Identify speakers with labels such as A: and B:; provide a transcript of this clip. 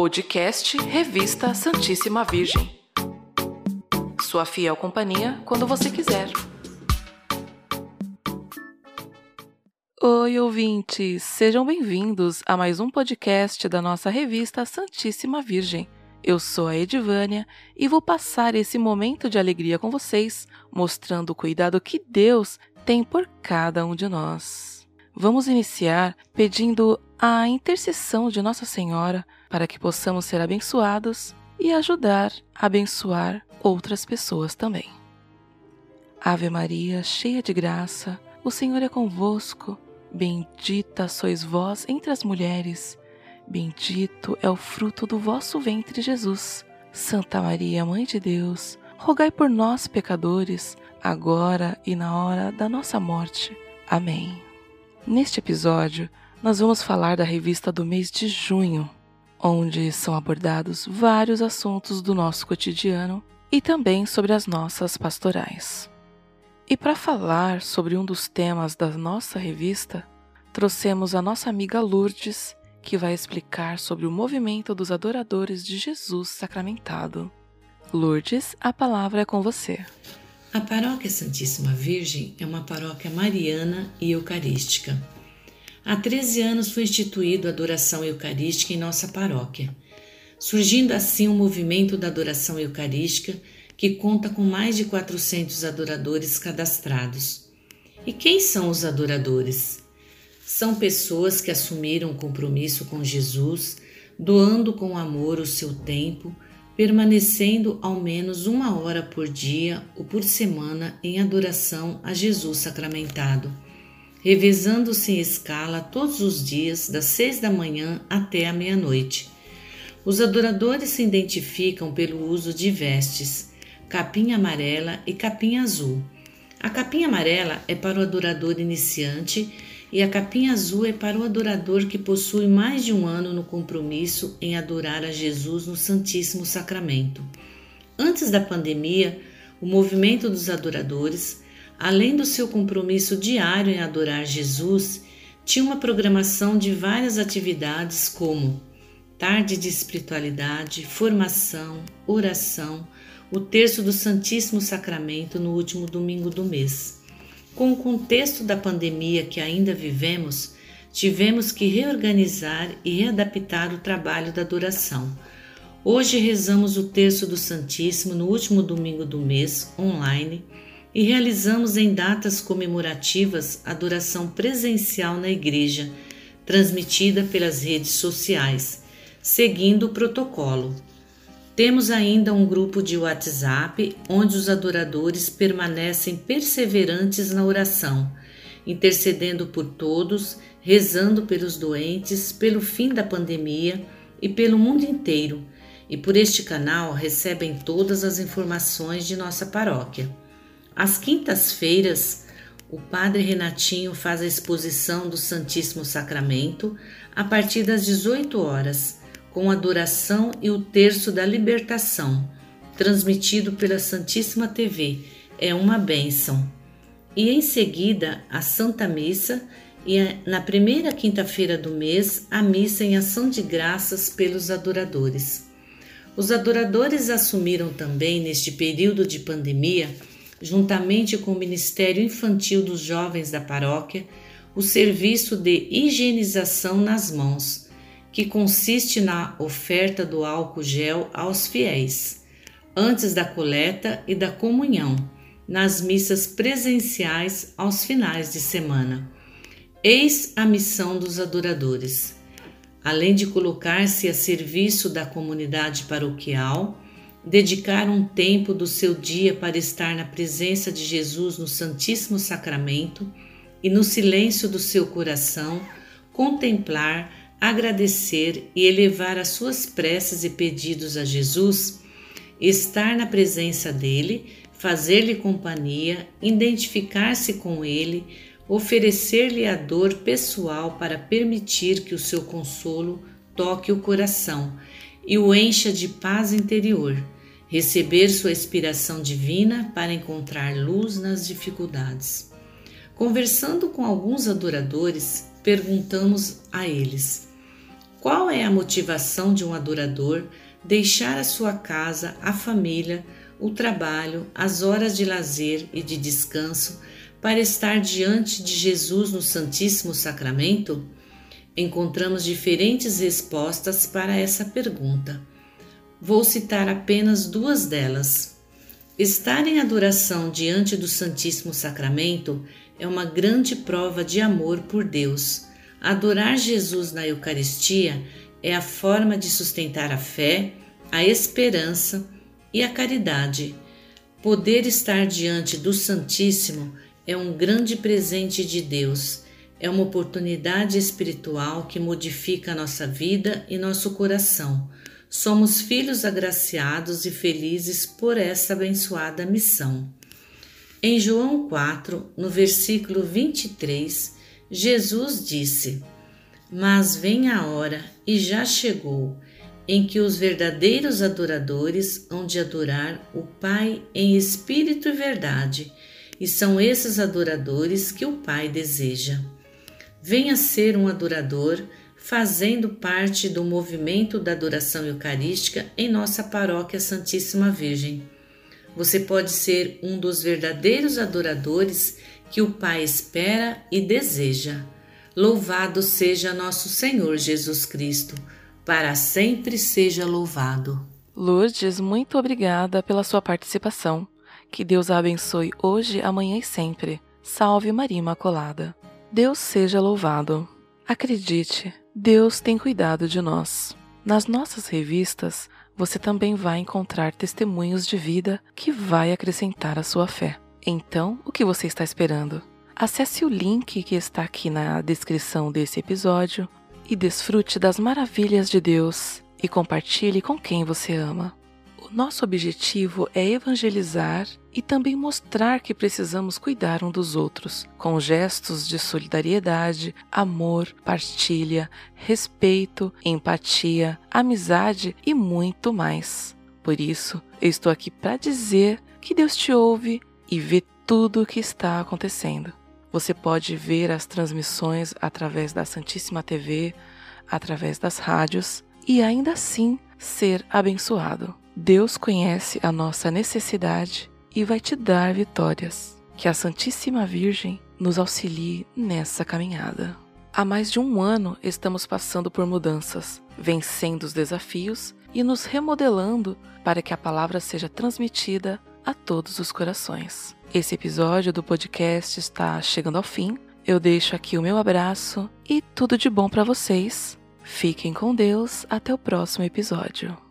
A: Podcast Revista Santíssima Virgem. Sua fiel companhia quando você quiser. Oi, ouvintes! Sejam bem-vindos a mais um podcast da nossa revista Santíssima Virgem. Eu sou a Edivânia e vou passar esse momento de alegria com vocês, mostrando o cuidado que Deus tem por cada um de nós. Vamos iniciar pedindo a intercessão de Nossa Senhora para que possamos ser abençoados e ajudar a abençoar outras pessoas também. Ave Maria, cheia de graça, o Senhor é convosco. Bendita sois vós entre as mulheres Bendito é o fruto do vosso ventre, Jesus. Santa Maria, Mãe de Deus, rogai por nós, pecadores, agora e na hora da nossa morte. Amém. Neste episódio, nós vamos falar da revista do mês de junho, onde são abordados vários assuntos do nosso cotidiano e também sobre as nossas pastorais. E para falar sobre um dos temas da nossa revista, trouxemos a nossa amiga Lourdes que vai explicar sobre o movimento dos adoradores de Jesus sacramentado. Lourdes, a palavra é com você.
B: A Paróquia Santíssima Virgem é uma paróquia mariana e eucarística. Há 13 anos foi instituído a adoração eucarística em nossa paróquia, surgindo assim o um movimento da adoração eucarística que conta com mais de 400 adoradores cadastrados. E quem são os adoradores? São pessoas que assumiram compromisso com Jesus, doando com amor o seu tempo, permanecendo ao menos uma hora por dia ou por semana em adoração a Jesus sacramentado, revezando-se em escala todos os dias, das seis da manhã até a meia-noite. Os adoradores se identificam pelo uso de vestes, capinha amarela e capinha azul. A capinha amarela é para o adorador iniciante e a capinha azul é para o adorador que possui mais de um ano no compromisso em adorar a Jesus no Santíssimo Sacramento. Antes da pandemia, o movimento dos adoradores, além do seu compromisso diário em adorar Jesus, tinha uma programação de várias atividades como tarde de espiritualidade, formação, oração, o terço do Santíssimo Sacramento no último domingo do mês. Com o contexto da pandemia que ainda vivemos, tivemos que reorganizar e readaptar o trabalho da adoração. Hoje rezamos o terço do Santíssimo no último domingo do mês, online, e realizamos em datas comemorativas adoração presencial na igreja, transmitida pelas redes sociais, seguindo o protocolo. Temos ainda um grupo de WhatsApp onde os adoradores permanecem perseverantes na oração, intercedendo por todos, rezando pelos doentes, pelo fim da pandemia e pelo mundo inteiro. E por este canal recebem todas as informações de nossa paróquia. Às quintas-feiras, o Padre Renatinho faz a exposição do Santíssimo Sacramento a partir das 18 horas com a adoração e o terço da libertação, transmitido pela Santíssima TV. É uma bênção. E em seguida, a Santa Missa e na primeira quinta-feira do mês, a missa em ação de graças pelos adoradores. Os adoradores assumiram também, neste período de pandemia, juntamente com o Ministério Infantil dos Jovens da Paróquia, o serviço de higienização nas mãos que consiste na oferta do álcool gel aos fiéis, antes da coleta e da comunhão, nas missas presenciais aos finais de semana. Eis a missão dos adoradores. Além de colocar-se a serviço da comunidade paroquial, dedicar um tempo do seu dia para estar na presença de Jesus no Santíssimo Sacramento e no silêncio do seu coração, contemplar agradecer e elevar as suas preces e pedidos a Jesus, estar na presença dele, fazer-lhe companhia, identificar-se com ele, oferecer-lhe a dor pessoal para permitir que o seu consolo toque o coração e o encha de paz interior, receber sua inspiração divina para encontrar luz nas dificuldades. Conversando com alguns adoradores, perguntamos a eles: Qual é a motivação de um adorador deixar a sua casa, a família, o trabalho, as horas de lazer e de descanso para estar diante de Jesus no Santíssimo Sacramento? Encontramos diferentes respostas para essa pergunta. Vou citar apenas duas delas. Estar em adoração diante do Santíssimo Sacramento é uma grande prova de amor por Deus. Adorar Jesus na Eucaristia é a forma de sustentar a fé, a esperança e a caridade. Poder estar diante do Santíssimo é um grande presente de Deus. É uma oportunidade espiritual que modifica a nossa vida e nosso coração. Somos filhos agraciados e felizes por essa abençoada missão. Em João 4, no versículo 23, Jesus disse: Mas vem a hora, e já chegou, em que os verdadeiros adoradores hão de adorar o Pai em espírito e verdade, e são esses adoradores que o Pai deseja. Venha ser um adorador, fazendo parte do movimento da adoração eucarística em nossa paróquia Santíssima Virgem. Você pode ser um dos verdadeiros adoradores que o Pai espera e deseja. Louvado seja nosso Senhor Jesus Cristo para sempre seja louvado.
A: Lourdes, muito obrigada pela sua participação. Que Deus a abençoe hoje, amanhã e sempre. Salve Maria Imaculada. Deus seja louvado. Acredite, Deus tem cuidado de nós. Nas nossas revistas, você também vai encontrar testemunhos de vida que vai acrescentar a sua fé. Então, o que você está esperando? Acesse o link que está aqui na descrição desse episódio e desfrute das maravilhas de Deus e compartilhe com quem você ama. O nosso objetivo é evangelizar e também mostrar que precisamos cuidar um dos outros, com gestos de solidariedade, amor, partilha, respeito, empatia, amizade e muito mais. Por isso, eu estou aqui para dizer que Deus te ouve e vê tudo o que está acontecendo. Você pode ver as transmissões através da Santíssima TV, através das rádios e ainda assim ser abençoado. Deus conhece a nossa necessidade e vai te dar vitórias. Que a Santíssima Virgem nos auxilie nessa caminhada. Há mais de um ano estamos passando por mudanças, vencendo os desafios e nos remodelando para que a palavra seja transmitida a todos os corações. Esse episódio do podcast está chegando ao fim. Eu deixo aqui o meu abraço e tudo de bom para vocês. Fiquem com Deus. Até o próximo episódio.